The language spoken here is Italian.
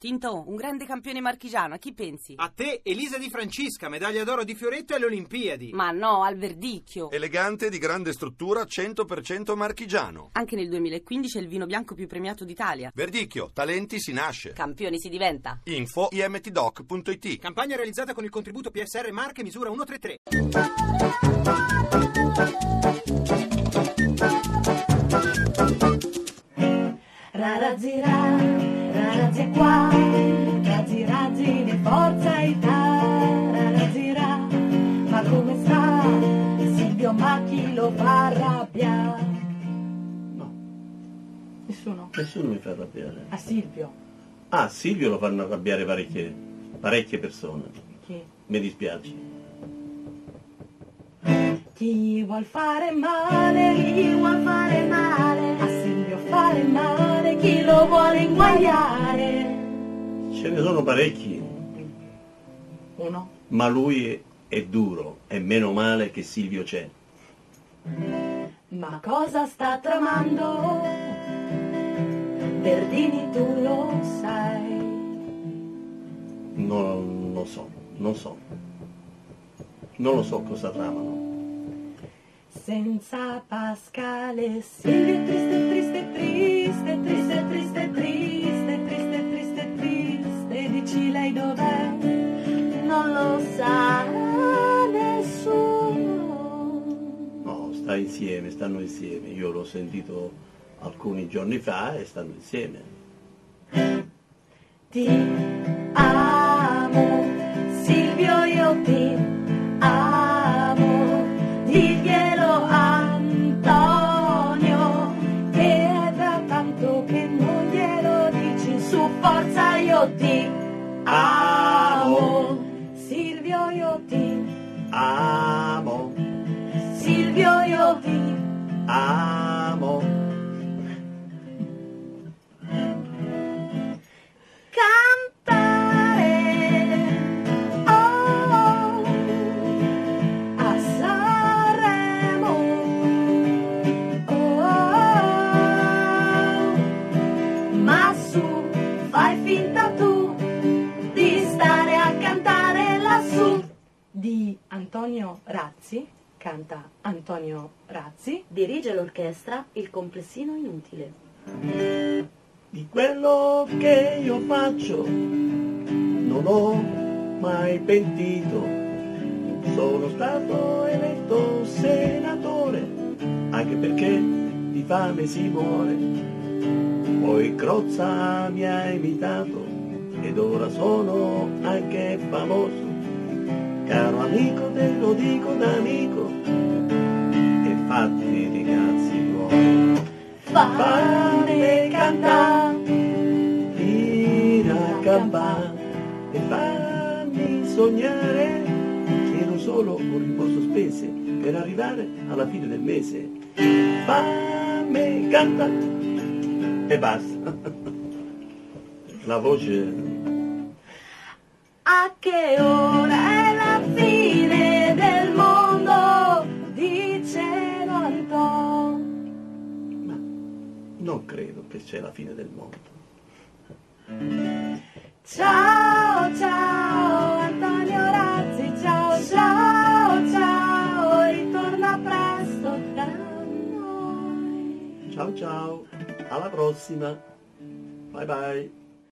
Tinto, un grande campione marchigiano, a chi pensi? A te, Elisa Di Francisca, medaglia d'oro di Fioretto alle Olimpiadi. Ma no, al verdicchio. Elegante, di grande struttura, 100% marchigiano. Anche nel 2015 è il vino bianco più premiato d'Italia. Verdicchio, talenti si nasce. Campioni si diventa. Info imtdoc.it Campagna realizzata con il contributo PSR Marche misura 133. Macchi lo fa arrabbiare? No, Nessuno? nessuno mi fa arrabbiare. A Silvio? Ah, Silvio lo fanno arrabbiare parecchie, parecchie persone. Chi? Mi dispiace. Chi vuol fare male, chi vuol fare male, a Silvio fare male, chi lo vuole inguagliare? Ce ne sono parecchi, Uno? ma lui è, è duro e meno male che Silvio c'è. Ma cosa sta tramando? Verdini tu lo sai. Non lo so, non so. Non lo so cosa tramano. Senza Pascale Silvio triste, triste, triste, triste, triste, triste, triste, triste, triste, dici lei dov'è? Non lo sa sta insieme, stanno insieme. Io l'ho sentito alcuni giorni fa e stanno insieme. Ti amo, Silvio io ti amo, diglielo Antonio, che è da tanto che non glielo dici, su forza io ti amo, Silvio io ti Amo, Silvio io ti amo. cantare oh, a Sanremo. Oh, ma su fai finta tu di stare a cantare lassù. Di Antonio Razzi canta Antonio Razzi Dirige l'orchestra il complessino inutile. Di quello che io faccio non ho mai pentito. Sono stato eletto senatore, anche perché di fame si muore. Poi Crozza mi ha imitato ed ora sono anche famoso. Caro amico, te lo dico da amico, e fatti di cazzi tuoi. Fammi cantare, tira campà e fammi sognare. Chiedo solo un rimborso spese per arrivare alla fine del mese. Fammi cantare e basta. La voce A che ora non credo che sia la fine del mondo. Ciao ciao Antonio Razzi, ciao ciao ciao, ritorna presto da noi. Ciao ciao, alla prossima. Bye bye.